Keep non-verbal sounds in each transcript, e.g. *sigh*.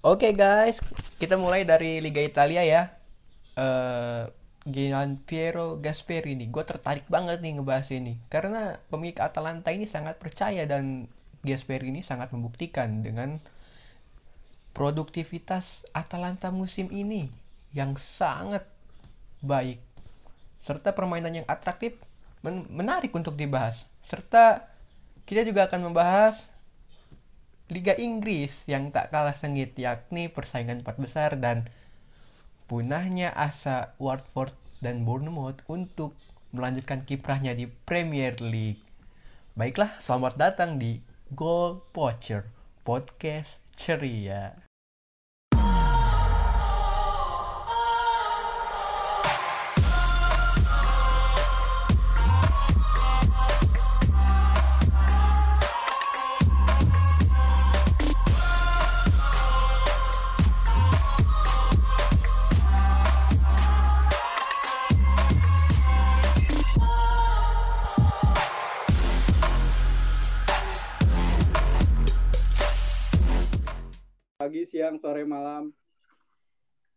Oke guys, kita mulai dari Liga Italia ya. Eh Gian Piero Gasperini, gue tertarik banget nih ngebahas ini. Karena pemilik Atalanta ini sangat percaya dan Gasperini sangat membuktikan dengan produktivitas Atalanta musim ini yang sangat baik. Serta permainan yang atraktif men- menarik untuk dibahas. Serta kita juga akan membahas Liga Inggris yang tak kalah sengit yakni persaingan empat besar dan punahnya asa Watford dan Bournemouth untuk melanjutkan kiprahnya di Premier League. Baiklah, selamat datang di Goal Poacher Podcast Ceria. Pagi, siang, sore, malam.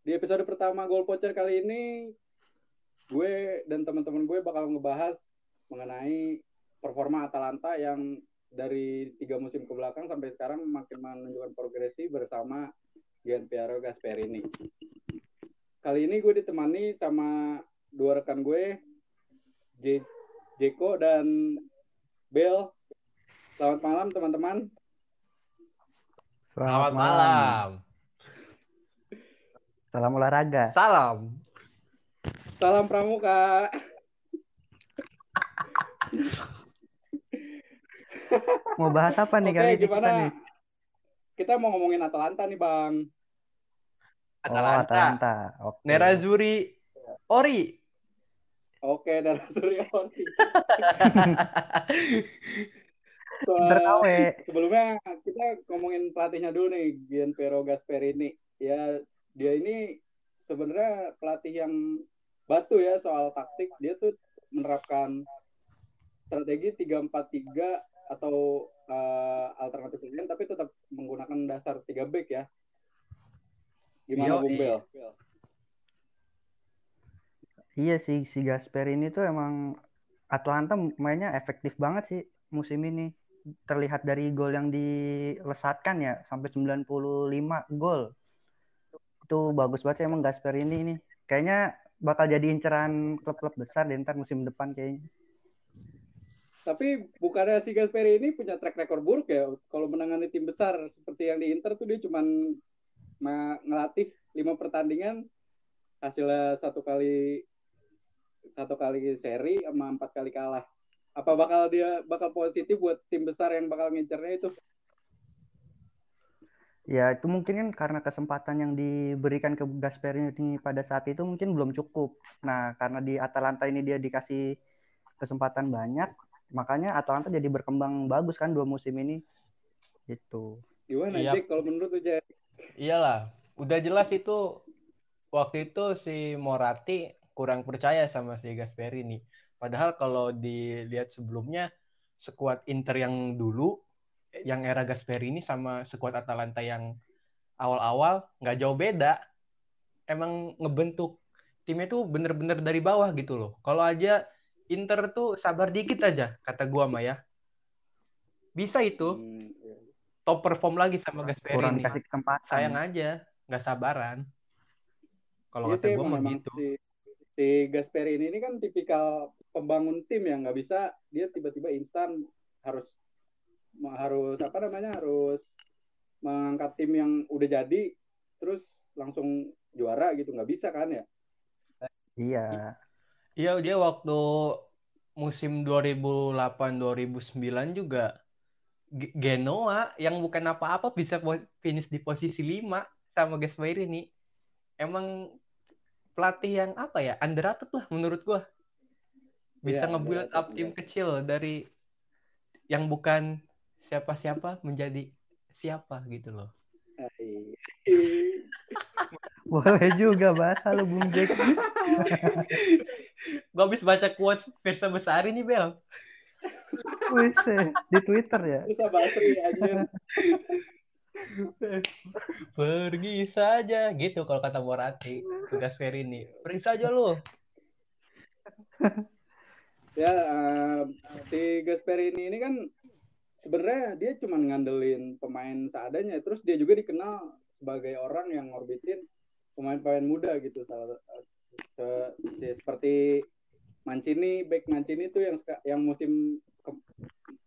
Di episode pertama Goal Poacher kali ini, gue dan teman-teman gue bakal ngebahas mengenai performa Atalanta yang dari tiga musim ke belakang sampai sekarang makin menunjukkan progresi bersama Gian Piero Gasperini. Kali ini gue ditemani sama dua rekan gue, Jeko dan Bel. Selamat malam teman-teman. Selamat malam. Salam olahraga. Salam. Salam Pramuka. Mau bahas apa nih Oke, kali ini kita nih? Kita mau ngomongin Atalanta nih, Bang. Oh, Atalanta. Atalanta. Oke. Nerazzurri Ori. Oke, dari Suryawan. Pinter kawe. Sebelumnya kita ngomongin pelatihnya dulu nih, Gian Piero Gasperini. Ya, dia ini sebenarnya pelatih yang batu ya soal taktik. Dia tuh menerapkan strategi 3-4-3 atau eh, alternatif lain tapi tetap menggunakan dasar 3 back ya. Gimana Yoi. Bung Bel? Iya sih si Gasper ini tuh emang Atalanta mainnya efektif banget sih musim ini. Terlihat dari gol yang dilesatkan ya sampai 95 gol. Itu bagus banget sih emang Gasper ini ini. Kayaknya bakal jadi inceran klub-klub besar di ntar musim depan kayaknya. Tapi bukannya si Gasperi ini punya track record buruk ya? Kalau menangani tim besar seperti yang di Inter tuh dia cuman ma- ngelatih lima pertandingan hasilnya satu kali satu kali seri sama empat kali kalah. Apa bakal dia bakal positif buat tim besar yang bakal ngincernya itu? Ya itu mungkin kan karena kesempatan yang diberikan ke Gasper ini pada saat itu mungkin belum cukup. Nah karena di Atalanta ini dia dikasih kesempatan banyak, makanya Atalanta jadi berkembang bagus kan dua musim ini. Gitu. Gimana Iya. Jack kalau menurut tuh Jack? Iyalah, udah jelas itu waktu itu si Moratti kurang percaya sama si Gasperini. Padahal kalau dilihat sebelumnya skuad Inter yang dulu yang era Gasperini sama skuad Atalanta yang awal-awal nggak jauh beda. Emang ngebentuk timnya tuh bener-bener dari bawah gitu loh. Kalau aja Inter tuh sabar dikit aja kata gua mah ya. Bisa itu Hmm, iya. top perform lagi sama Kurang Gasperini. kasih kesempatan. Sayang aja, nggak sabaran. Kalau Iya kata emang, mah gitu. si, si Gasperini ini kan tipikal pembangun tim yang nggak bisa dia tiba-tiba instan harus harus apa namanya harus mengangkat tim yang udah jadi terus langsung juara gitu nggak bisa kan ya Iya. Iya dia waktu musim 2008-2009 juga G- Genoa yang bukan apa-apa bisa finish di posisi 5 sama Gasperini. Emang pelatih yang apa ya underrated lah menurut gua. Bisa Iya, nge-build underrated, up tim iya. kecil dari yang bukan siapa-siapa menjadi siapa gitu loh. Eh, *laughs* Boleh juga bahasa lu Bung Jack. *laughs* Gue habis baca quotes Versa Besari nih Bel. Eh, di Twitter ya. Bisa bahasa anjir. *laughs* Pergi saja gitu kalau kata Moratti ke Gasperini. Pergi saja lo. Ya eh, si Gasperini ini kan sebenarnya dia cuma ngandelin pemain seadanya. Terus dia juga dikenal sebagai orang yang ngorbitin pemain-pemain muda gitu. Salah se- se- seperti Mancini back Mancini tuh yang yang musim ke-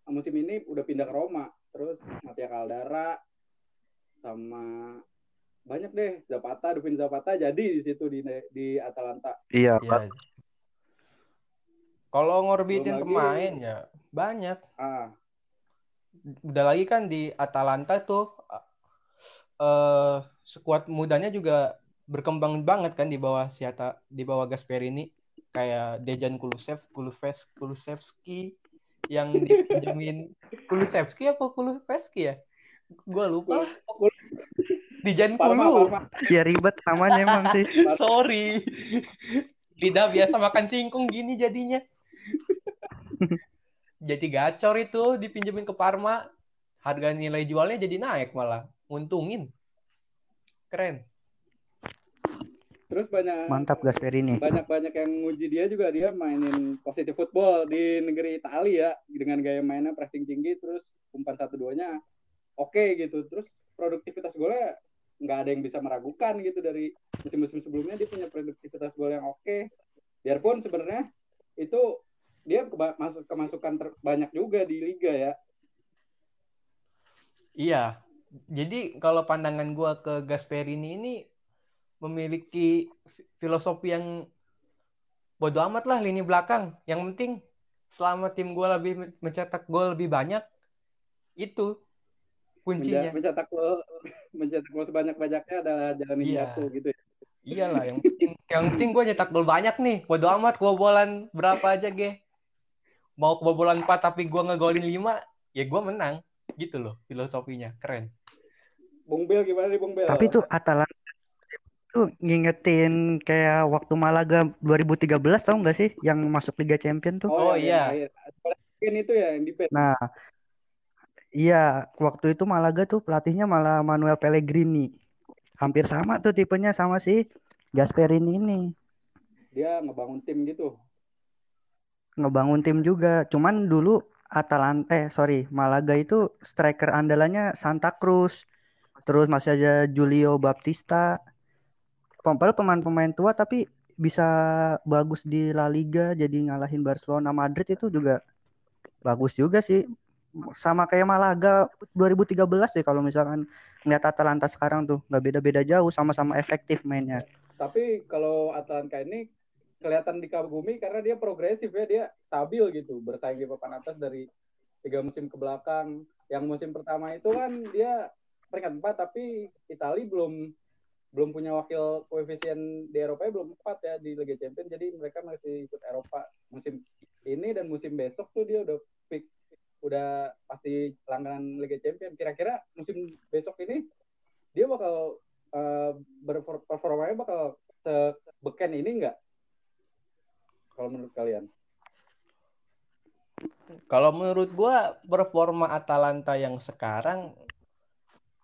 musim ini udah pindah ke Roma. Terus Mattia Caldara sama banyak deh Zapata Duvin Zapata jadi di situ di di Atalanta. Iya, Iya. Kalau ngorbitin Belum lagi- pemain ya banyak. ah Udah lagi kan di Atalanta tuh eh skuad mudanya juga berkembang banget kan di bawah si Ata- di bawah Gasperini kayak Dejan Kulusevski, Kuluves, Kulusevski yang dipinjemin *laughs* Kulusevski apa Kulusevski ya? Gua lupa. Dejan Kulu. Ya ribet namanya emang sih. Sorry. Lidah biasa makan singkong gini jadinya. Jadi gacor itu dipinjemin ke Parma. Harga nilai jualnya jadi naik malah. Nguntungin. Keren. terus banyak Mantap Gasperini. banyak-banyak yang nguji dia juga dia mainin positif football di negeri Italia ya dengan gaya mainnya pressing tinggi terus umpan satu duanya oke gitu terus produktivitas golnya nggak ada yang bisa meragukan gitu dari musim-musim sebelumnya dia punya produktivitas gol yang oke biarpun sebenarnya itu dia masuk kemasukan terbanyak juga di liga ya Iya. Jadi kalau pandangan gua ke Gasperini ini memiliki filosofi yang bodo amat lah lini belakang. Yang penting selama tim gua lebih mencetak gol lebih banyak itu kuncinya. Menja- mencetak gol *laughs* mencetak gol sebanyak-banyaknya adalah jalan Iya. jatuh gitu ya. Iyalah yang penting yang penting gue nyetak gol banyak nih. Bodo amat kebobolan berapa aja ge. Mau kebobolan 4 tapi gue ngegolin 5, ya gue menang. Gitu loh filosofinya. Keren. Bung Bel gimana nih Bung Bel? Tapi tuh Atalanta tuh ngingetin kayak waktu Malaga 2013 tahu nggak sih yang masuk Liga Champion tuh? Oh, yang iya. akhir. Mungkin itu ya yang di. Nah, iya waktu itu Malaga tuh pelatihnya malah Manuel Pellegrini. Hampir sama tuh tipenya sama si Gasperini ini. dia ngebangun tim gitu. Ngebangun tim juga. Cuman dulu Atalanta, eh sorry, Malaga itu striker andalannya Santa Cruz. Terus masih ada Julio Baptista. Padahal pemain-pemain tua tapi bisa bagus di La Liga jadi ngalahin Barcelona Madrid itu juga bagus juga sih. Sama kayak Malaga 2013 ya kalau misalkan ngeliat Atalanta sekarang tuh nggak beda-beda jauh sama-sama efektif mainnya. Tapi kalau Atalanta ini kelihatan dikagumi karena dia progresif ya, dia stabil gitu, bersaing di papan atas dari tiga musim ke belakang. Yang musim pertama itu kan dia peringkat empat, tapi Italia belum belum punya wakil koefisien di Eropa belum empat ya di Liga Champions, jadi mereka masih ikut Eropa musim ini dan musim besok tuh dia udah fix udah pasti langganan Liga Champions. Kira-kira musim besok ini dia bakal uh, berperformanya bakal sebeken ini enggak? Kalau menurut kalian? Kalau menurut gua performa Atalanta yang sekarang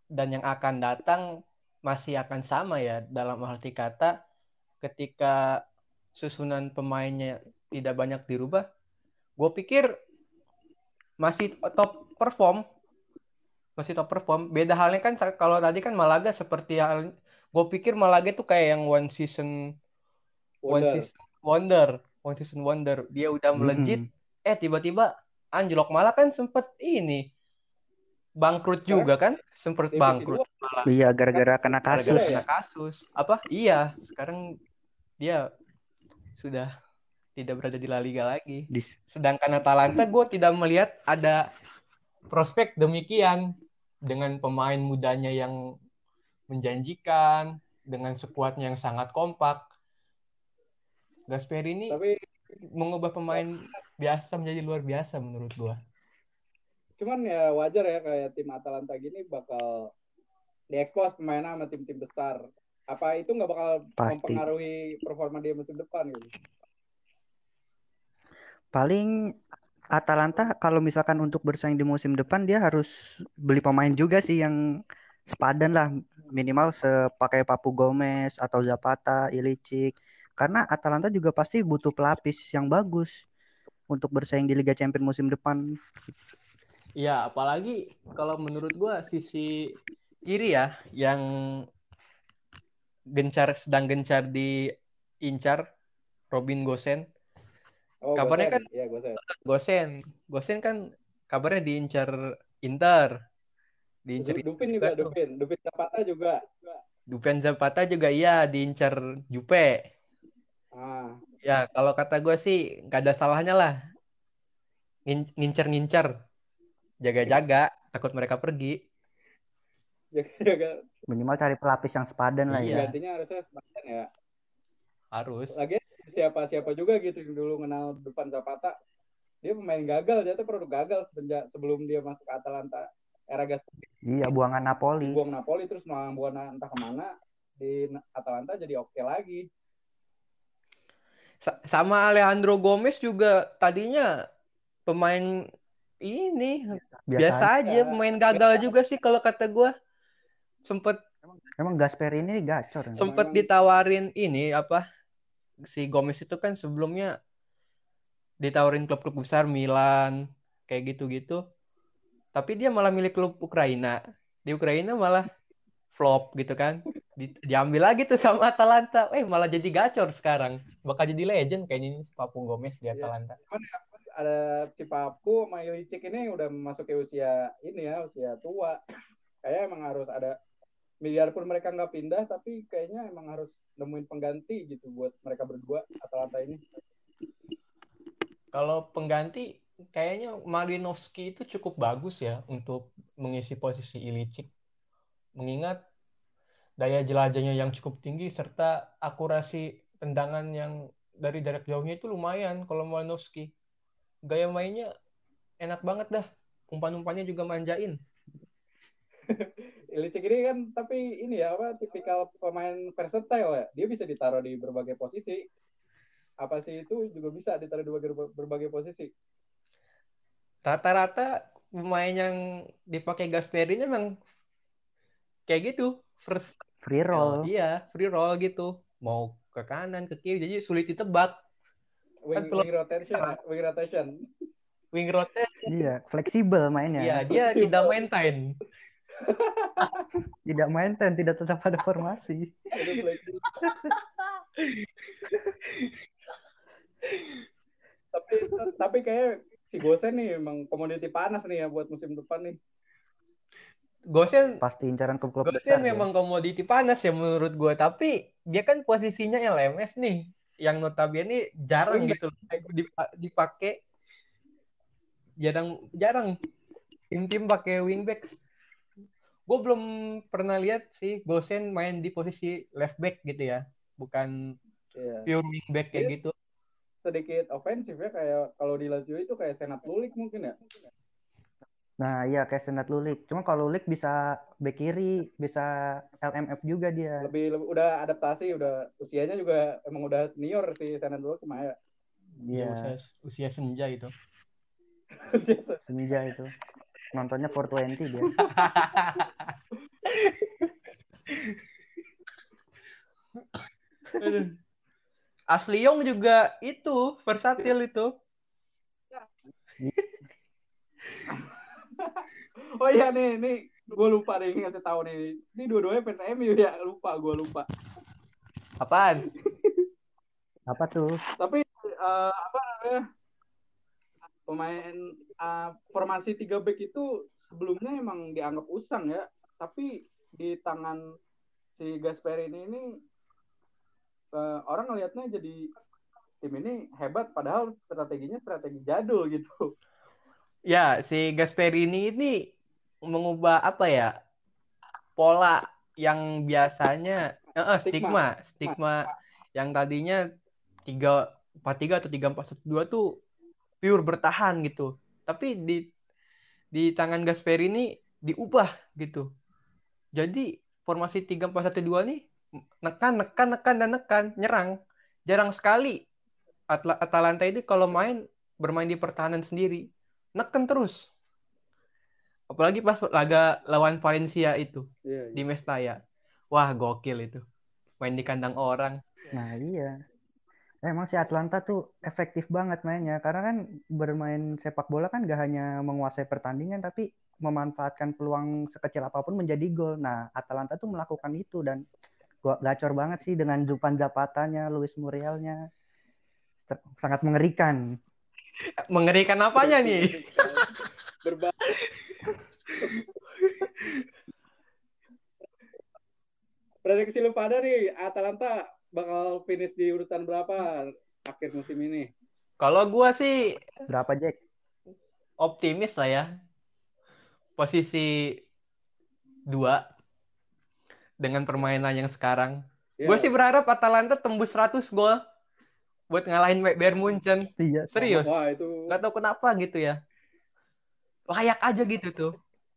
dan yang akan datang masih akan sama ya dalam arti kata ketika susunan pemainnya tidak banyak dirubah, gue pikir masih top perform, masih top perform. Beda halnya kan kalau tadi kan Malaga seperti hal, gue pikir Malaga itu kayak yang one season, one Wonder. season wonder, one season wonder. Dia udah melejit, Mm-mm. eh tiba-tiba anjlok malah kan sempet ini bangkrut juga kan, sempet bangkrut malah Iya gara-gara kena kasus. ya? kena kasus. Apa? Iya, sekarang dia sudah tidak berada di La Liga lagi. Sedangkan Atalanta gue tidak melihat ada prospek demikian dengan pemain mudanya yang menjanjikan, dengan skuadnya yang sangat kompak. Gasperini Tapi mengubah pemain biasa menjadi luar biasa menurut gua. cuman ya wajar ya kayak tim Atalanta gini bakal diekspos pemainnya sama tim-tim besar. Apa itu nggak bakal Pasti. mempengaruhi performa dia musim depan gitu? Paling Atalanta kalau misalkan untuk bersaing di musim depan dia harus beli pemain juga sih yang sepadan lah. minimal sepakai Papu Gomez atau Zapata, Ilicic. Karena Atalanta juga pasti butuh pelapis yang bagus untuk bersaing di Liga Champions musim depan. Ya, apalagi kalau menurut gua sisi kiri ya yang gencar sedang gencar diincar Robin Gosen. Oh, Kabarnya Gosen. kan- Iya, Gosen. Gosen, Gosen kan kabarnya diincar Inter. Diincar Du- Dupin juga, tuh. Dupin. Dupin Zapata juga. Dupen Zapata juga iya diincar Jupe. Ah, Ya, kalau kata gue sih nggak ada salahnya lah. Ngin- Ngincer-ngincer. Jaga-jaga, takut mereka pergi. jaga-jaga. Minimal cari pelapis yang sepadan lah Iya. ya. Gantinya harusnya Sebastian ya. Harus. Lagi siapa-siapa juga gitu yang dulu kenal depan Zapata. Dia pemain gagal, dia tuh produk gagal semenjak sebelum dia masuk ke Atalanta. Era gas Iya, buangan Napoli. buang Napoli terus malang buana entah ke mana di Atalanta jadi oke lagi. Sa- sama Alejandro Gomez juga tadinya pemain ini Biasa, biasa aja, aja. pemain gagal juga sih kalau kata gue. Sempet Emang Gasper ini gacor. sempet ditawarin ini apa si Gomez itu kan sebelumnya ditawarin klub-klub besar Milan kayak gitu-gitu tapi dia malah milih klub Ukraina di Ukraina malah flop gitu kan Di- diambil lagi tuh sama Atalanta eh malah jadi gacor sekarang bakal jadi legend kayaknya ini si Papu Gomez di Iya. Atalanta Ada si Papu sama Ilicic ini udah masuk ke usia ini ya, usia tua. Kayak emang harus ada biarpun mereka nggak pindah tapi kayaknya emang harus nemuin pengganti gitu buat mereka berdua Atalanta ini. kalau pengganti kayaknya Malinowski itu cukup bagus ya untuk mengisi posisi Ilicic. Mengingat daya jelajahnya yang cukup tinggi serta akurasi tendangan yang dari jarak jauhnya itu lumayan kalau Malinowski. Gaya mainnya enak banget dah. Umpan-umpannya juga manjain. *laughs* Ilicic ini kan tapi ini ya apa tipikal pemain versatile ya. Dia bisa ditaruh di berbagai posisi. Apa sih itu juga bisa ditaruh di berbagai, berbagai posisi. Rata-rata pemain yang dipakai Gasperi memang kayak gitu. First Free roll. Iya, free roll gitu. Mau ke kanan, ke kiri, jadi sulit ditebak. Wing, Kan wing rotation, wing rotation. Wing rotate, Iya, fleksibel mainnya. iya dia tidak maintain. *laughs* Tidak maintain, tidak tetap pada formasi. Itu fleksibel. tapi tapi kayak si Gosen nih emang komoditi panas nih ya buat musim depan nih. Gosen, Pasti incaran klub-klub Gosen besar. memang komoditi panas ya menurut gue, tapi dia kan posisinya LMF nih, yang notabene jarang Wingback. gitu dipa- dipakai. Jarang jarang tim-tim pakai wingback. Gue belum pernah lihat sih Gosen main di posisi left back gitu ya, bukan Iya. pure wingback kayak Iya. gitu. Sedikit ofensif ya kayak kalau di Lazio itu kayak Senat Lulik mungkin ya. Nah, iya kayak Senat Lulik. Cuma kalau Lulik bisa bek kiri, bisa LMF juga dia. Lebih, lebih udah adaptasi, udah usianya juga emang udah senior si Senat Lulik sama ya. Iya, usia, usia senja itu. *laughs* senja itu. Nontonnya 420 dia. Asli Yong juga itu versatil itu. *laughs* oh iya nih, nih gue lupa nih ngasih tahu nih. Ini dua-duanya PTMU ya, lupa gue lupa. Apaan? Apa tuh? Tapi eh, apa namanya? Pemain eh, formasi 3 back itu sebelumnya emang dianggap usang ya, tapi di tangan si Gasperini ini eh, orang ngelihatnya jadi tim ini hebat padahal strateginya strategi jadul gitu. Ya, si Gasperini ini mengubah apa ya? Pola yang biasanya eh, eh, stigma, stigma yang tadinya 3 4-3 atau 3-4-1-2 tuh pure bertahan gitu. Tapi di di tangan Gasperini diubah gitu. Jadi formasi 3-4-1-2 nih nekan nekan nekan dan nekan, nyerang. Jarang sekali Atalanta ini kalau main bermain di pertahanan sendiri. Neken terus. Apalagi pas laga lawan Valencia itu Iya, di Mestalla. Wah, gokil itu. Main di kandang orang. Nah iya. Emang si Atlanta tuh efektif banget mainnya. Karena kan bermain sepak bola kan gak hanya menguasai pertandingan, tapi memanfaatkan peluang sekecil apa pun menjadi gol. Nah, Atalanta tuh melakukan itu dan gua gacor banget sih dengan Jupan Zapatannya, Luis Murielnya. Sangat mengerikan. Mengerikan apanya nih? Berbahaya. Prediksi lu pada nih, Atalanta bakal finish di urutan berapa akhir musim ini? Kalau gua sih Berapa Jack? optimis lah ya. Posisi dua dengan permainan yang sekarang. Ya, Gue sih berharap Atalanta tembus 100 gol buat ngalahin Bayern Munchen. Iya. Serius. Wah, itu Gak tahu kenapa gitu ya. Layak aja gitu tuh.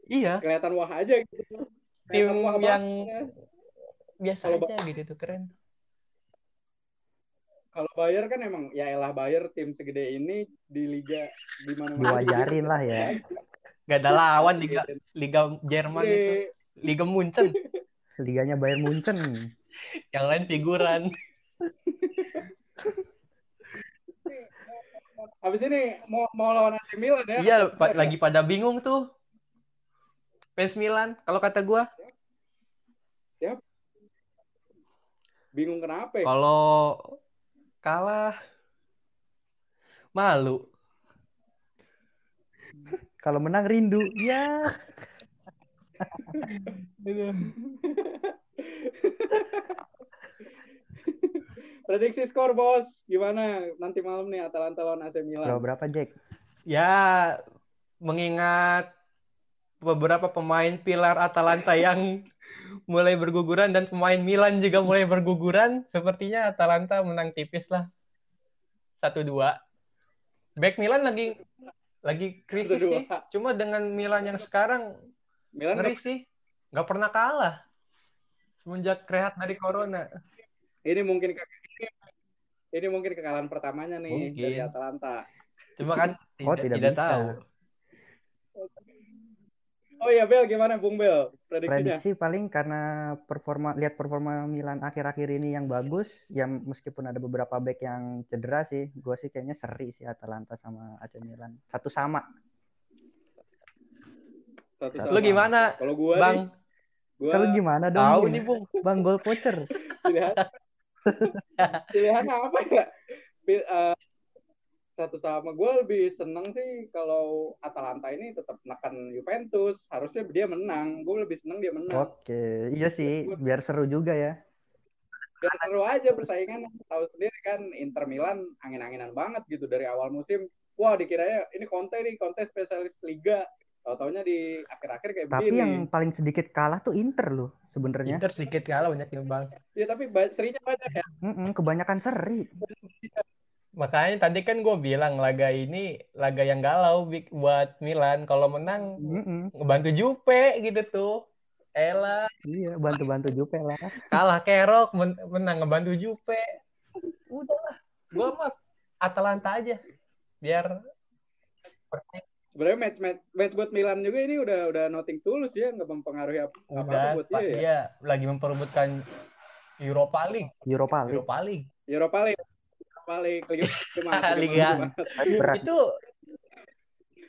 Iya, kelihatan wah aja gitu. tim wah yang banget. biasa Kalau aja gitu tuh keren. Kalau Bayer kan emang ya elah Bayer tim segede ini di liga di mana Diwajarin lah ya. Gak ada lawan liga liga Jerman itu, liga Munchen. Liganya Bayern Munchen. Yang lain figuran. *laughs* Habis ini mau mau lawan AC Milan ya. Iya, pa- lagi pada bingung tuh. Fans Milan, kalau kata gua, Bingung kenapa ya? kalau kalah malu. *laughs* Kalau menang rindu. Ya. *laughs* Prediksi skor bos, gimana nanti malam nih Atalanta lawan AC Berapa Milan? berapa Jack? Ya, mengingat beberapa pemain pilar Atalanta yang *laughs* mulai berguguran dan pemain Milan juga mulai berguguran, sepertinya Atalanta menang tipis lah. 1-2. Back Milan lagi lagi krisis 1-2. sih. Cuma dengan Milan yang sekarang Milan ngeri sih. Nggak pernah kalah. Semenjak rehat dari Corona. ini mungkin ini mungkin kekalahan pertamanya nih Mungkin. dari Atalanta. Cuma kan Oh, tidak, tidak tidak bisa. tahu. Oh iya Bel, gimana Bung Bel? Prediksinya? Prediksi paling karena performa lihat performa Milan akhir-akhir ini yang bagus, ya meskipun ada beberapa back yang cedera sih, gue sih kayaknya seri sih Atalanta sama AC Milan. Satu sama. Satu Lu Lu sama. gimana, Kalau gua nih, Bang? gua Kalau gimana dong? Tahu nih, Bung. Bang gol voucher. Pilihan apa ya? Pil- eh, satu sama gue lebih seneng sih kalau Atalanta ini tetap menekan Juventus. Harusnya dia menang. Gue lebih seneng dia menang. Oke, iya sih, biar seru juga ya. Biar seru aja persaingan. Tahu sendiri kan Inter Milan angin-anginan banget gitu dari awal musim. Wah dikiranya ini Conte nih, Conte spesialis Liga. Tahu-taunya di akhir-akhir kayak Tapi begini. yang paling sedikit kalah tuh Inter loh sebenarnya. Inter sedikit kalah banyak bang. Ya tapi ba- serinya banyak ya. Mm-mm, kebanyakan seri. Makanya tadi kan gue bilang laga ini laga yang galau buat Milan. Kalau menang Mm-mm. ngebantu Jupe gitu tuh. Ella Iya, bantu-bantu Jupe lah. kalah Kerok men- menang ngebantu Jupe. Udahlah, gue mah Atalanta aja. Biar Sebenarnya match, match match buat Milan juga ini udah udah nothing tulus ya, nggak mempengaruhi apa apa udah buat dia ya. dia lagi memperebutkan Europa League. Europa League. Europa League. Europa League, Europa League, Liga Liga. *laughs* Itu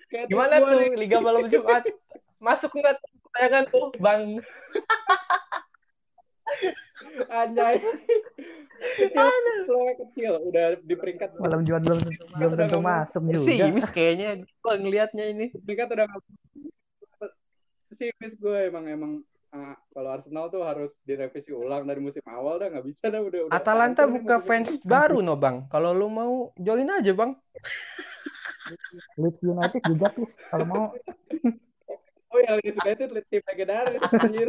Kayak gimana tuh. Liga malam Jumat? *laughs* Masuk nggak tayangan tuh, Bang? *laughs* Anjay. kecil, kecil, udah di peringkat Malam Jumat belum belum tentu masuk juga. Simis kayaknya gue ngelihatnya ini. peringkat udah sih gue emang emang ah, kalau Arsenal tuh harus direvisi ulang dari musim awal dah nggak bisa dah udah, udah Atalanta buka fans ini. baru no bang. Kalau lu mau join aja bang. Leeds United juga please kalau mau. Oh ya Leeds United tim legendaris anjir.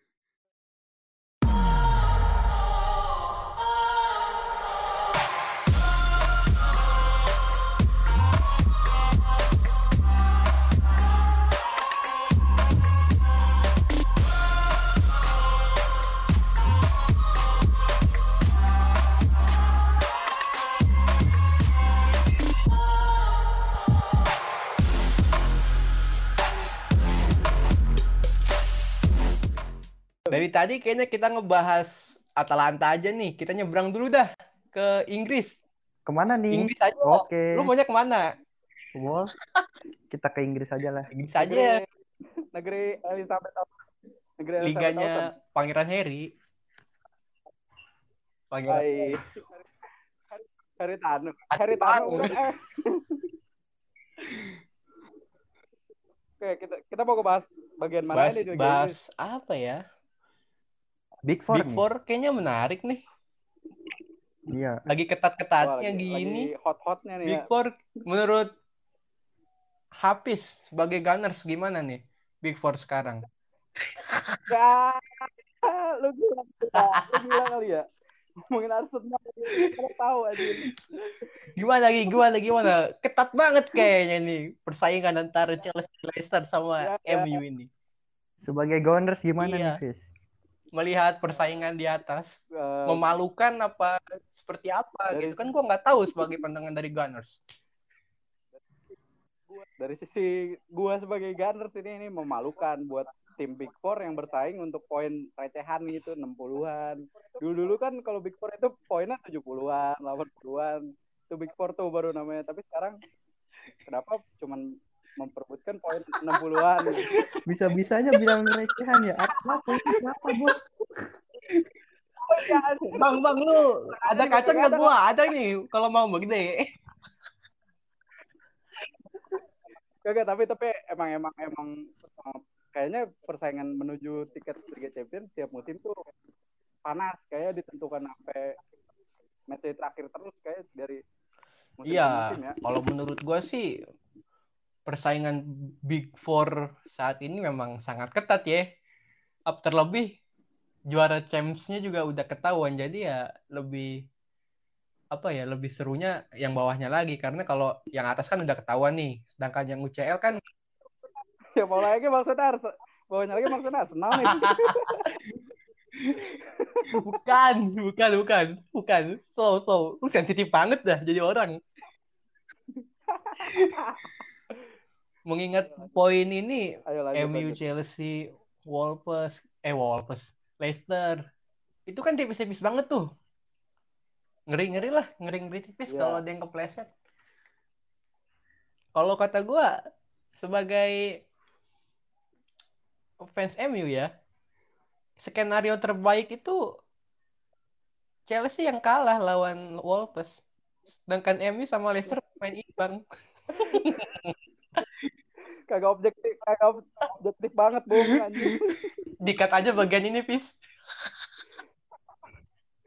Dari tadi kayaknya kita ngebahas Atalanta aja nih. Kita nyebrang dulu dah ke Inggris. Ke mana nih? Inggris aja. Oke. Lu maunya ke mana? Wolves. Kita ke Inggris aja lah. Inggris aja. Negeri Elizabeth Negeri Elizabeth Liganya Pangeran Harry. Pangeran Hai. Harry Tanu. Harry Tanu. Eh. Oke, kita kita mau ngebahas bagian mana bahas, nih bahas apa ya? Big Four Big nih. Four kayaknya menarik nih. Iya. Lagi ketat-ketatnya lagi, gini. lagi hot-hotnya nih Big ya. Four menurut Hafiz sebagai Gunners gimana nih Big Four sekarang? Ya, lu gila, lu gila kali ya. Ngomongin Arsenal, kita tahu aja. Gimana lagi? Gimana gimana? Ketat banget kayaknya nih persaingan antara Chelsea, Leicester sama Ya, ya. MU ini. Sebagai Gunners gimana Iya. nih, Fis? Melihat persaingan di atas Eh, memalukan apa seperti apa Dari- gitu kan gua nggak tahu sebagai pandangan dari Gunners. dari sisi gua sebagai Gunners ini ini memalukan buat tim Big Four yang bersaing untuk poin recehan gitu 60-an. Dulu-dulu kan kalau Big Four itu poinnya 70-an, 80-an. Itu Big Four tuh baru namanya. Tapi sekarang kenapa cuman memperebutkan poin 60-an? Bisa-bisanya bilang recehan ya. Poinnya berapa, Bos? Bang bang lu ada kacang nggak gua? Ada nih kalau mau begede. Kagak, tapi tapi emang emang emang eh, kayaknya persaingan menuju tiket Liga Champions tiap musim tuh panas kayak ditentukan sampai match terakhir terus kayak dari musim ke Iya, musim ya. kalau menurut gua sih persaingan Big Four saat ini memang sangat ketat ya. Up terlebih juara Champions-nya juga udah ketahuan, jadi ya lebih apa ya lebih serunya yang bawahnya lagi karena kalau yang atas kan udah ketahuan nih, sedangkan yang UCL kan *laughs* Ya mau lagi maksudnya harus bawahnya lagi maksudnya Arsenal nih. *laughs* bukan, bukan, bukan, bukan. So, so, lu sensitif banget dah jadi orang. *laughs* Mengingat poin ini Ayo lanjut. MU, lanjut. Chelsea, Wolves, eh Wolves, Leicester. Itu kan tipis-tipis banget tuh. Ngeri-ngeri lah, ngeri-ngeri tipis Iya. kalau ada yang kepleset. Kalau kata gua sebagai fans MU ya, skenario terbaik itu Chelsea yang kalah lawan Wolves. Sedangkan MU sama Leicester main imbang. *laughs* Kagak objektif, kagak ob- objektif banget, Bung. anjing. *laughs* Dikat aja bagian ini, Pis.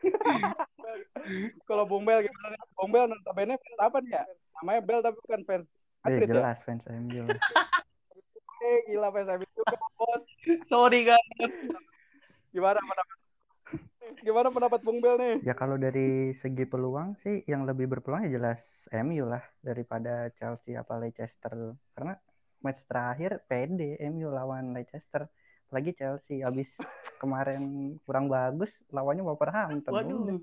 *laughs* Kalau Bung Bel gimana? Bung Bel notabene fans apa nih ya? Namanya Bel tapi bukan fans Eh, Madrid ya? jelas fans MU. *laughs* Eh, gila fans bos. Sorry guys. Gimana pendapat? Gimana pendapat Bung Bel nih? Ya kalau dari segi peluang sih yang lebih berpeluang ya jelas MU lah daripada Chelsea apa Leicester. Karena match terakhir PD MU lawan Leicester. Lagi Chelsea habis kemarin kurang bagus lawannya Wolverhampton. Waduh.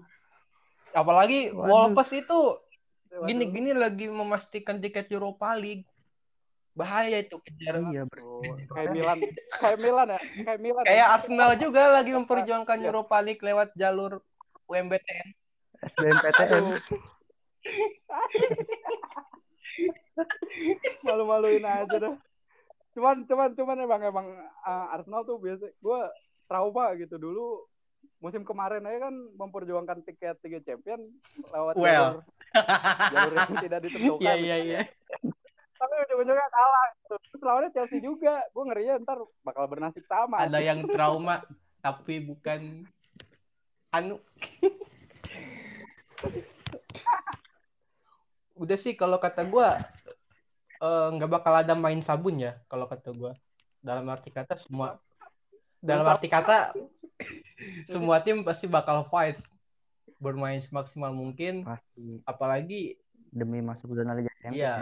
Apalagi Waduh. Wolves itu gini-gini lagi memastikan tiket Europa League. Bahaya itu kejar. Iya, ber- Oh, kayak Milan, kayak Milan ya, kayak Milan. Kayak ya. Arsenal juga lagi memperjuangkan Iya. Europa League lewat jalur UMBTN. SBMPTN. Malu-maluin aja dah. Cuman, cuman, cuman emang emang uh, Arsenal tuh biasa, gue trauma gitu dulu musim kemarin aja kan memperjuangkan tiket Liga Champion lewat Well. jalur, jalur yang tidak ditentukan. Iya iya iya. Tapi ujung-ujungnya kalah. Gitu. Terus lawannya Chelsea juga. Gue ngerinya ntar bakal bernasib sama. Ada yang trauma tapi bukan anu. *laughs* Udah sih kalau kata gua eh, nggak bakal ada main sabun ya kalau kata gua. Dalam arti kata semua dalam arti kata semua tim pasti bakal fight bermain semaksimal mungkin Pasti apalagi demi masuk zona Liga Champions. Iya.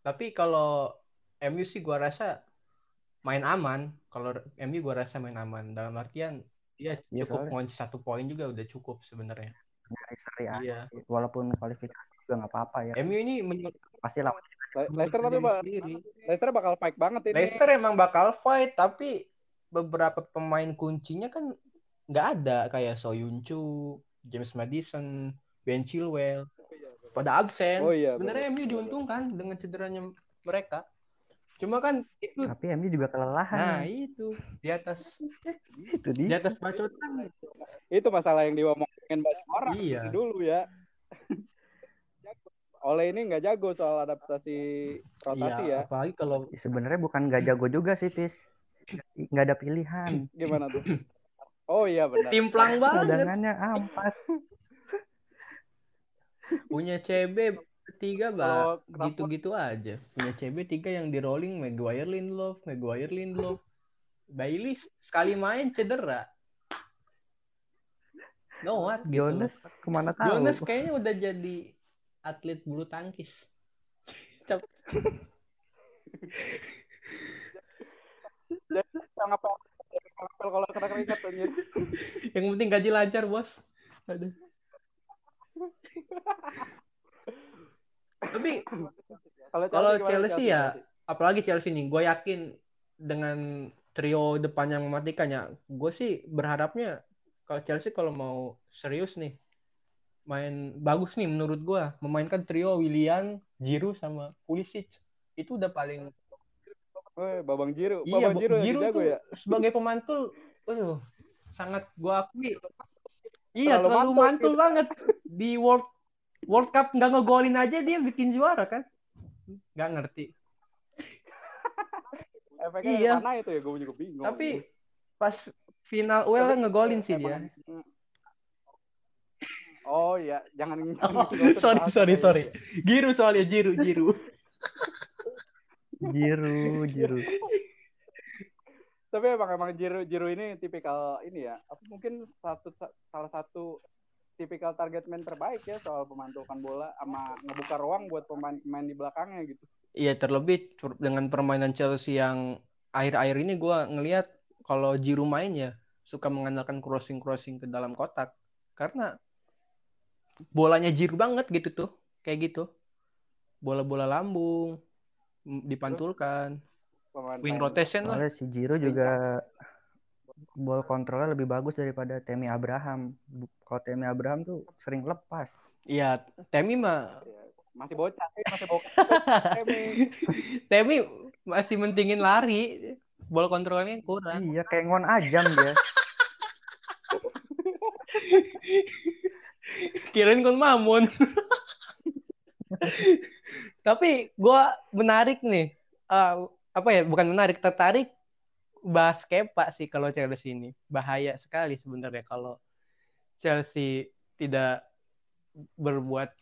Tapi kalau MU sih gua rasa main aman. Kalau MU gua rasa main aman. Dalam artian ya Iya, cukup soalnya- ngunci satu poin juga udah cukup sebenarnya. Dari seri A. Iya. Walaupun kualifikasi juga nggak apa-apa ya. MU ini Pasti lawan Le- Leicester tapi diri bak- sendiri. Leicester bakal fight banget ini. Leicester emang bakal fight tapi beberapa pemain kuncinya kan nggak ada kayak Soyun Chu, James Madison, Ben Chilwell pada absen. Oh iya, Sebenarnya benar. MU diuntungkan dengan cederanya mereka. Cuma kan itu Tapi MU juga kelelahan. nah itu di atas itu di dia. atas bacotan. Itu masalah yang diomongin banyak orang Iya. dulu ya. Oleh ini nggak jago soal adaptasi rotasi Iya, ya. apalagi kalau Sebenarnya bukan gak jago juga sih, Tis. Nggak ada pilihan. Gimana tuh? Oh iya benar. timplang banget Cadangannya ampas. punya CB tiga bah gitu-gitu aja punya CB tiga yang di rolling Maguire Lindelof Maguire Lindelof Bailey sekali main cedera no what gitu Jonas ke mana tahu? Jonas kayaknya udah jadi atlet bulu tangkis Cap- Yang apa? Kalau kena keringat anjir. yang penting gaji lancar bos Aduh. tapi Kalau Chelsea ya, apalagi Chelsea nih, gue yakin dengan trio depan yang mematikan ya, gue sih berharapnya kalau Chelsea kalau mau serius nih, main bagus nih menurut gue, memainkan trio Willian, Giroud sama Pulisic itu udah paling Weh, Babang Jiru. iya Babang Jiru, Giroud jago ya. sebagai pemantul, aduh, sangat gue akui. Iya, Terlalu terlalu mantul mantul gitu. banget di World World Cup nggak ngegolin aja dia bikin juara kan? Nggak ngerti. *laughs* Efeknya Iya. mana itu ya? Gue juga bingung. Tapi pas final well ngegolin sih dia. Oh iya, jangan. *laughs* Oh, nggak usah sorry dibahas. sorry sorry. Giru soalnya Giru Giru. Jiru, jiru. Tapi emang emang Jiru Jiru ini tipikal ini ya. Apa mungkin satu salah satu tipikal target man terbaik ya soal pemantukan bola sama ngebuka ruang buat pemain-pemain di belakangnya gitu. Iya terlebih dengan permainan Chelsea yang akhir-akhir ini gua ngelihat kalau Giroud main ya suka mengandalkan crossing-crossing ke dalam kotak karena bolanya Giroud banget gitu tuh kayak gitu bola-bola lambung dipantulkan wing rotation lah si Jiru juga ball kontrolnya lebih bagus daripada Temi Abraham. Kalau Temi Abraham tuh sering lepas. iya Temi mah masih bocah sih, masih bocah. Emi. *laughs* Temi masih mentingin lari bola kontrolnya kurang Iya, kayak ngon ajam dia. *laughs* kirain kon mamun tapi gua menarik nih Eh, apa ya bukan menarik tertarik bahas Kepa sih kalau Chelsea ini bahaya sekali sebenarnya kalau Chelsea tidak berbuat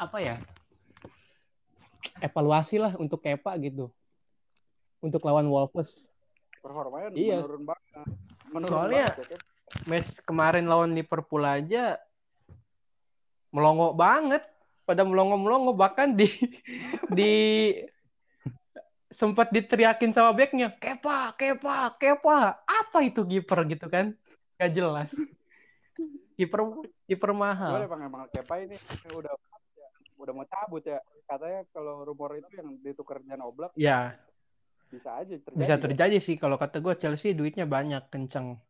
apa ya evaluasi lah untuk Kepa gitu untuk lawan Wolves Performanya Iya. menurun banget. Menurun Soalnya- banget, ya. Match kemarin lawan Liverpool aja melongo banget. Pada melongo-melongo bahkan di *laughs* di sempat diteriakin sama backnya kepa kepa kepa. Apa itu kiper gitu kan? Gak jelas. Kiper kiper mahal. Emang emang Kepa ini udah udah mau cabut ya. Katanya kalau rumor itu yang ditukar Jan Oblak ya. bisa aja terjadi. bisa ya. terjadi sih. Kalau kata gue Chelsea duitnya banyak kenceng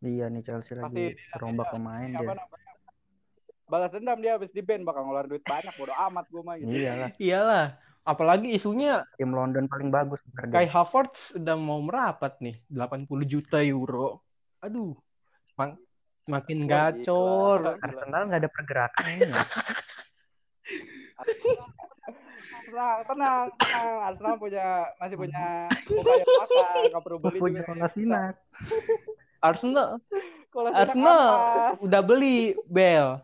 Iya nih Chelsea lagi terombak pemain dia. Balas dendam dia habis di band bakal ngeluarin duit banyak bodo amat gue mah gitu. Iyalah, iyalah apalagi isunya tim London paling bagus bener Kai. Havertz udah mau merapat nih 80 juta euro aduh mak- makin Wah, gacor gila. Arsenal nggak ada pergerakan ini. ya. Tenang, *laughs* tenang, tenang. Arsenal punya masih punya *laughs* patah, nggak perlu beli Punya juga. Kolasinac. Arsenal Arsenal udah beli Bell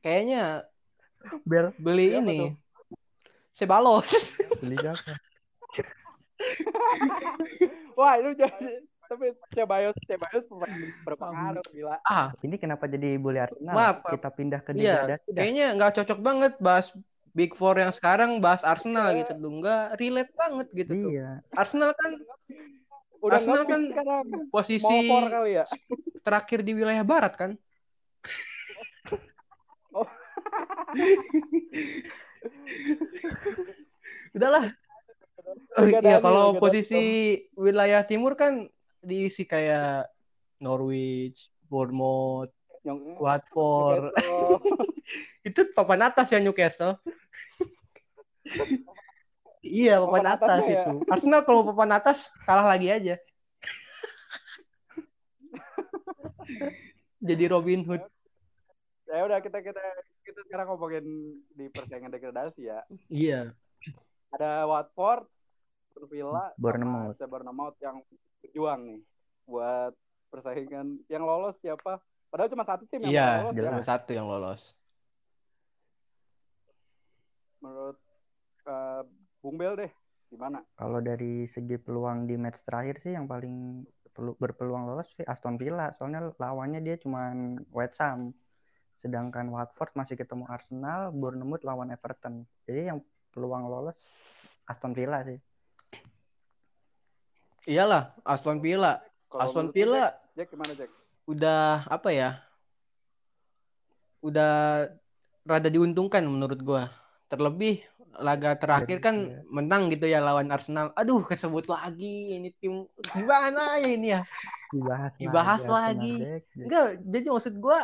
kayaknya Bel beli Siapa ini tuh? Sebalos beli siapa? *laughs* Wah, itu jadi tapi Cebayos Cebayos berpengaruh gila. ah Ini kenapa jadi bully Arsenal? Maaf, Kita pindah ke iya degradasi dah. kayaknya nggak cocok banget bahas Big Four yang sekarang bahas Arsenal gitu tuh nggak relate banget gitu tuh Iya. Arsenal kan Udah Arsenal kan sekarang. posisi kali ya. terakhir di wilayah barat kan *laughs* Oh. *laughs* udahlah Oh, Liga iya kalau posisi wilayah timur kan diisi kayak Norwich, Bournemouth, Watford. *laughs* Itu papan atas ya Newcastle. Iya, papan, Papan atas ya? itu. Arsenal kalau papan atas kalah lagi aja. *laughs* Jadi Robin Hood. ya udah kita kita kita sekarang ngomongin di persaingan degradasi ya. Iya. Ada Watford, Villa, Bournemouth. Bournemouth yang berjuang nih buat persaingan yang lolos siapa? Padahal cuma satu tim yang Iya, lolos ya. cuma satu yang lolos. Menurut eh, Bung Bel deh, gimana? Kalau dari segi peluang di match terakhir sih yang paling perlu berpeluang lolos sih Aston Villa. Soalnya lawannya dia cuman West Ham. Sedangkan Watford masih ketemu Arsenal, Bournemouth lawan Everton. Jadi yang peluang lolos Aston Villa sih. Iyalah, Aston Villa. Kalau Aston Villa Jack, Jack gimana Jack? udah apa ya? Udah rada diuntungkan menurut gua. Terlebih laga terakhir kan iya. menang gitu ya lawan Arsenal. Aduh, kesebut lagi ini tim gimana ya ini ya? Dibahas, Dibahas lagi. Jack. Enggak, jadi maksud gua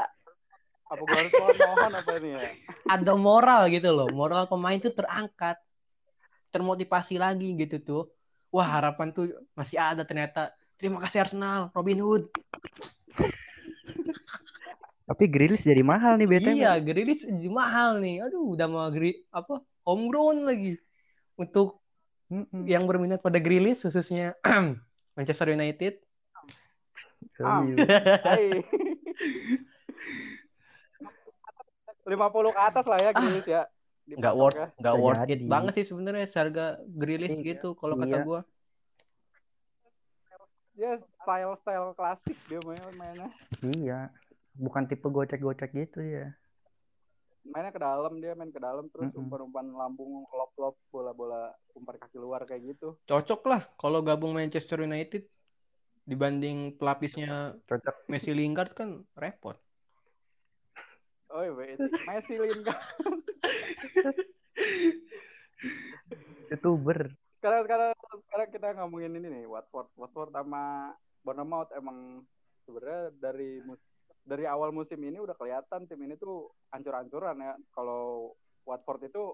Apa gue harus mohon apa ini ya? ada moral gitu loh. Moral pemain tuh terangkat. Termotivasi lagi gitu tuh. Wah, harapan tuh masih ada ternyata. Terima kasih Arsenal, Robin Hood. Tapi Grealish jadi mahal nih BTW. Iya, Grealish jadi mahal nih. Aduh, udah mau gri apa? Homegrown lagi. Untuk Mm-mm. yang berminat pada Grealish khususnya *clears throat* Manchester United. Ah. Hai. *laughs* 50 ke atas lah ya Grealish ya. Di Nggak worth nggak worth it banget sih sebenarnya harga Grealish Iya. gitu kalau kata Iya. gua. Ya style-style klasik dia main mainnya. Iya. Bukan tipe gocek-gocek gitu ya. Mainnya ke dalam dia main ke dalam terus Mm-mm. umpan-umpan lambung lop-lop bola-bola umpan kaki luar kayak gitu. Cocok lah kalau gabung Manchester United dibanding pelapisnya Cocok. Messi Lingard kan repot. Oh iya, Messi, Messi Lingard. Youtuber. Sekarang sekarang sekarang kita ngomongin ini nih Watford. Watford sama Bournemouth emang sebenarnya dari mus dari awal musim ini udah kelihatan tim ini tuh ancur-ancuran ya. Kalau Watford itu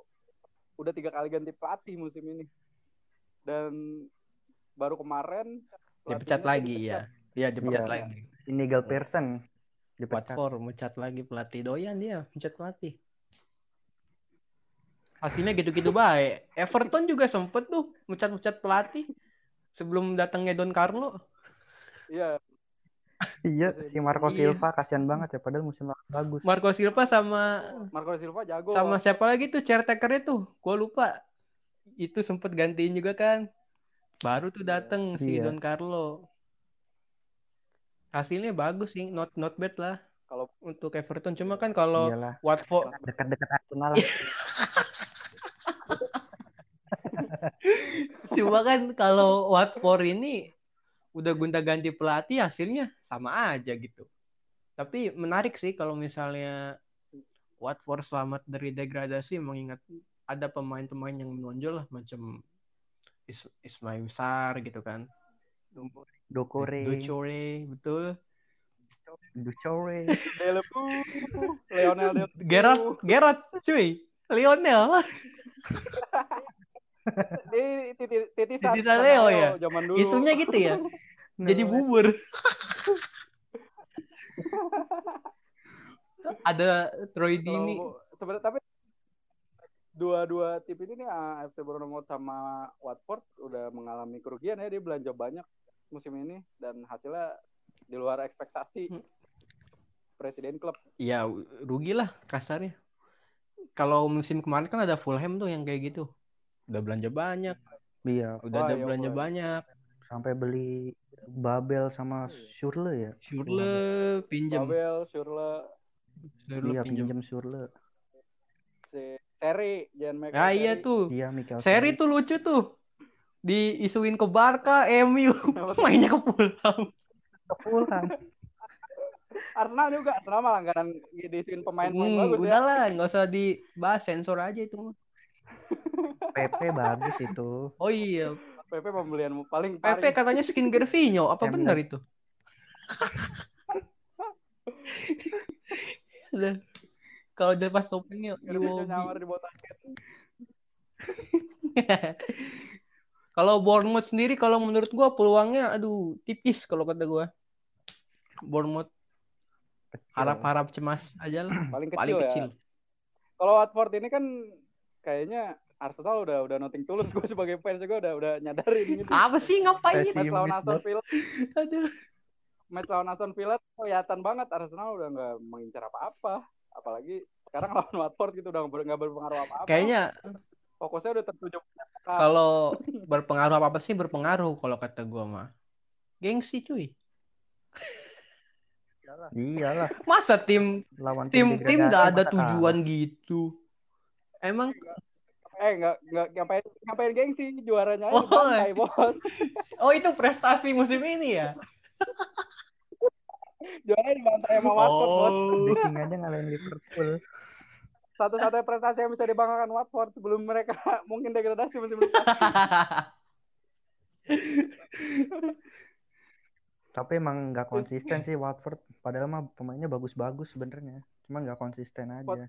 udah tiga kali ganti pelatih musim ini. Dan baru kemarin Dipecat lagi dipecat. ya. Iya, dipecat Iya. lagi. Inigal Pearson. Dipecat. Watford mecat lagi pelatih doyan dia, mecat pelatih. Hasilnya gitu-gitu baik. Everton juga sempet tuh mecat-mecat pelatih sebelum datangnya Don Carlo. Iya, Iya, si Marco Iya. Silva kasihan banget ya padahal musim lalu bagus. Marco Silva sama Marco Silva jago. sama siapa lagi tuh caretakernya tuh? Gua lupa. Itu sempet gantiin juga kan. Baru tuh dateng si Iya. Don Carlo. Hasilnya bagus sih, not not bad lah Kalau untuk Everton. Cuma kan kalau Iyalah, Watford dekat-dekat Arsenal. *laughs* Cuma kan kalau Watford ini udah gonta-ganti pelatih hasilnya sama aja gitu. Tapi menarik sih kalau misalnya Watford selamat dari degradasi mengingat ada pemain-pemain yang menonjol lah macam Is Ismail Sar gitu kan. Dokore, Ducore, betul. Ducore. Delebu, Lionel Delebu. Gerard, Gerard, cuy. Lionel. *laughs* Titi titi Titisan Leo ya? Zaman dulu. Isunya gitu ya. *laughs* Jadi Nah, bubur. *laughs* ada Troy Dini. Sebenarnya tapi dua-dua tim ini nih AFC Bournemouth sama Watford udah mengalami kerugian ya dia belanja banyak musim ini dan hasilnya di luar ekspektasi Hmm. presiden klub. Ya rugi lah kasarnya. Kalau musim kemarin kan ada Fulham tuh yang kayak gitu. Udah belanja banyak, Iya, udah Wah, ada iya, belanja banyak. sampai beli Babel sama Surle ya. Surle pinjem, Babel, Surle, Surle Iya, pinjem. pinjam Surle. si Seri, Jan Michael Ah iya tuh. Iya, Mikel Seri tuh lucu tuh. Diisuin ke Barca, MU, *laughs* mainnya ke Fulham. Fulham. Arsenal juga, Arsenal mah langganan diisiin pemain-pemain Hmm, bagus ya. udahlah, nggak usah dibahas sensor aja itu. *laughs* PP bagus itu. Oh iya, PP pembelian paling PP paling katanya skin Gervinho. Apa Em, benar itu? *laughs* Kalau dia pas topengnya di botak *laughs* Kalau Bournemouth sendiri kalau menurut gua peluangnya aduh tipis kalau kata gua. Bournemouth harap-harap cemas aja lah. paling kecil, Paling ya. kecil. Kalau Watford ini kan kayaknya Arsenal udah udah nothing tulus *laughs* gue sebagai fans juga udah udah nyadarin gitu. Apa sih ngapain? Pesimis Match lawan Aston. Villa, *laughs* Aduh. match lawan Aston Villa kelihatan banget Arsenal udah nggak mengincar apa-apa. Apalagi sekarang *laughs* lawan Watford gitu udah nggak berpengaruh apa-apa. Kayaknya fokusnya udah tertuju kalau berpengaruh apa apa sih berpengaruh kalau kata gua mah. Gengsi cuy. Iyalah, Masa tim lawan tim tim nggak ada tujuan gitu. Emang eh nggak nggak ngapain ngapain gengsi juaranya Oh, dibantai, bos. *laughs* oh itu prestasi musim ini ya? *laughs* Juaranya dibantai sama Watford, bos. Oh. Viking aja ngalahin Liverpool. Satu-satunya prestasi yang bisa dibanggakan Watford sebelum mereka *laughs* mungkin degradasi musim depan. Tapi emang nggak konsisten sih Watford. Padahal mah pemainnya bagus-bagus sebenarnya. Cuma nggak konsisten aja.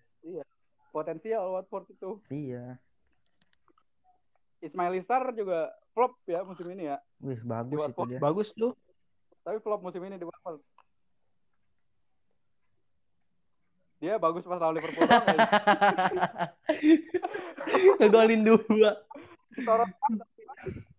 Potensial Watford itu. Iya. Ismail Isar juga flop ya musim ini ya. Wih, bagus itu dia. Bagus tuh. Tapi flop musim ini di Watford. Dia bagus pas lawan Liverpool. *laughs* Ngegolin dua. disorot banget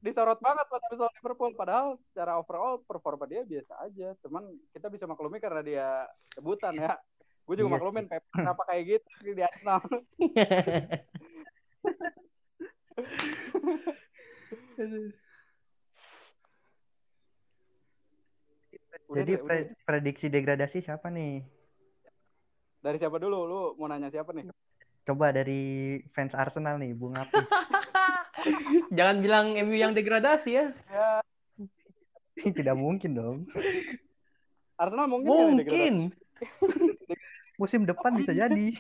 disorot banget pas habis lawan Liverpool padahal secara overall performa dia biasa aja cuman kita bisa maklumi karena dia debutan ya gue juga Iya maklumin Pep kenapa kayak gitu di Arsenal *laughs* Udah Jadi deh, udah. pre- prediksi degradasi siapa nih? dari siapa dulu lu mau nanya siapa nih Coba dari fans Arsenal nih, Bung Apis. *laughs* Jangan bilang MU yang degradasi ya. ya Tidak mungkin dong. Arsenal mungkin. Mungkin. *laughs* *laughs* Musim depan bisa jadi.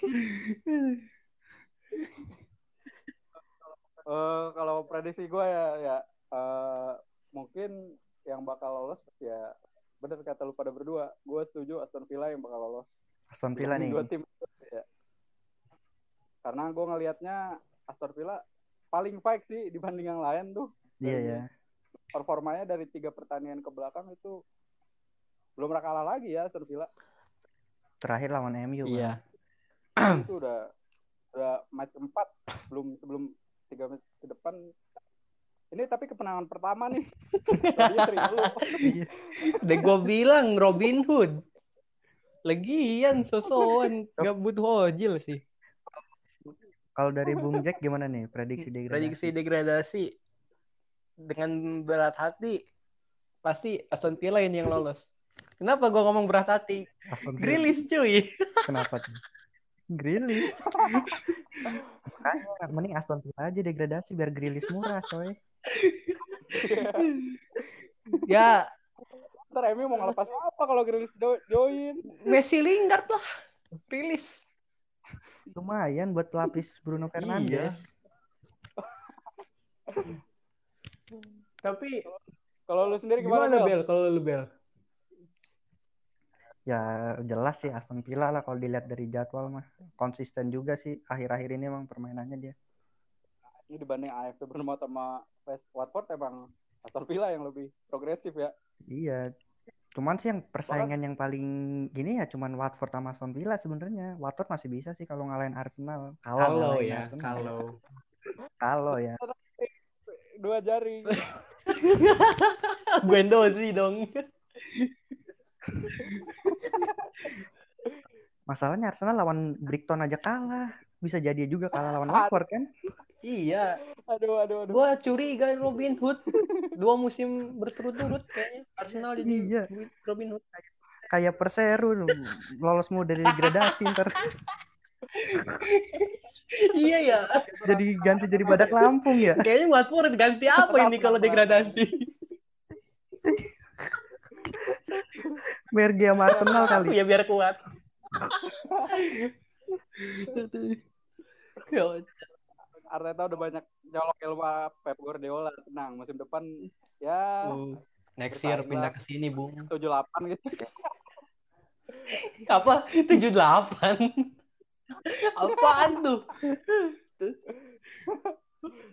Eh, kalau prediksi gue ya ya eh, mungkin yang bakal lolos ya bener kata lu pada berdua gue setuju Aston Villa yang bakal lolos Aston Villa nih. dua tim ya. karena gue ngelihatnya Aston Villa paling baik sih dibanding yang lain tuh Iya ya. performanya dari tiga pertandingan ke belakang itu belum pernah kalah lagi ya Aston Villa Terakhir lawan MU. kan. Iya. itu udah udah match keempat belum sebelum tiga match ke depan ini tapi kemenangan pertama nih. *laughs* Iya. Udah gue bilang Robin Hood. Lagian sosokan gak butuh ojil sih. Kalau dari Bung Jack gimana nih prediksi degradasi? Prediksi degradasi dengan berat hati pasti Aston Villa ini yang lolos. Kenapa gue ngomong berat hati? Grilis cuy. Kenapa tuh? Grilis. Makanya mending Aston Villa aja degradasi biar Grilis murah, coy. *laughs* Ya ntar Emi mau ngelepas apa kalau Grealish jo- join Messi Lingard lah. Rilis. Lumayan buat pelapis Bruno Fernandes. Tapi kalau lu sendiri gimana gimana, Bel? Bel kalau lu Bel? Ya jelas sih Aston Villa lah kalau dilihat dari jadwal mah. Konsisten juga sih akhir-akhir ini emang permainannya dia. ini dibanding AFC Bournemouth sama West Watford emang Aston Villa yang lebih progresif ya Iya. Cuman sih yang persaingan yang paling gini ya cuman Watford sama Aston Villa sebenarnya. Watford masih bisa sih kalau ngalahin Arsenal. Kalau ya, kalau. *laughs* Kalau ya. dua jari *laughs* Guendouzi dong. *laughs* Masalahnya Arsenal lawan Brighton aja kalah. Bisa jadi juga kalah lawan. Watford kan? Iya, aduh aduh aduh gua curiga Robin Hood dua musim berturut-turut kayaknya Arsenal jadi Iya. Robin Hood. Kayak Perseru lolos mau dari degradasi ntar iya ya. jadi ganti jadi badak Lampung ya. Kayaknya Watford ganti apa ini kalau degradasi? Mergi sama Arsenal *laughs* kali. ya biar kuat. *laughs* Arteta udah banyak nyolok ilmu Pep Guardiola tenang musim depan ya Uh, next year pindah ke sini, Bung. 78 gitu. *laughs* Apa? 78. Apaan tuh?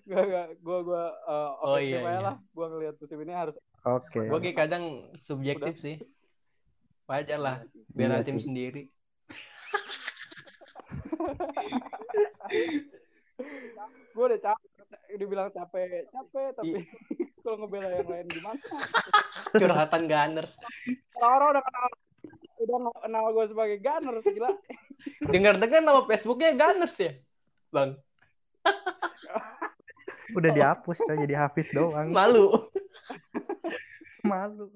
Gak, gak. Gue, gue, uh, Oh, iya, iya. lah. Gue ngeliat musim ini harus Oke. Gue kayak kadang subjektif sih. Wajar lah, bela Iya tim sih. sendiri. *laughs* gue udah capek dibilang capek capek tapi Iya. *laughs* kalau ngebela yang lain gimana Curhatan Gunners. orang udah kenal udah kenal gue sebagai gunner gila *laughs* Dengar-dengar nama Facebooknya Gunners ya? Bang, Udah dihapus tuh jadi Hafiz doang. malu. Malu.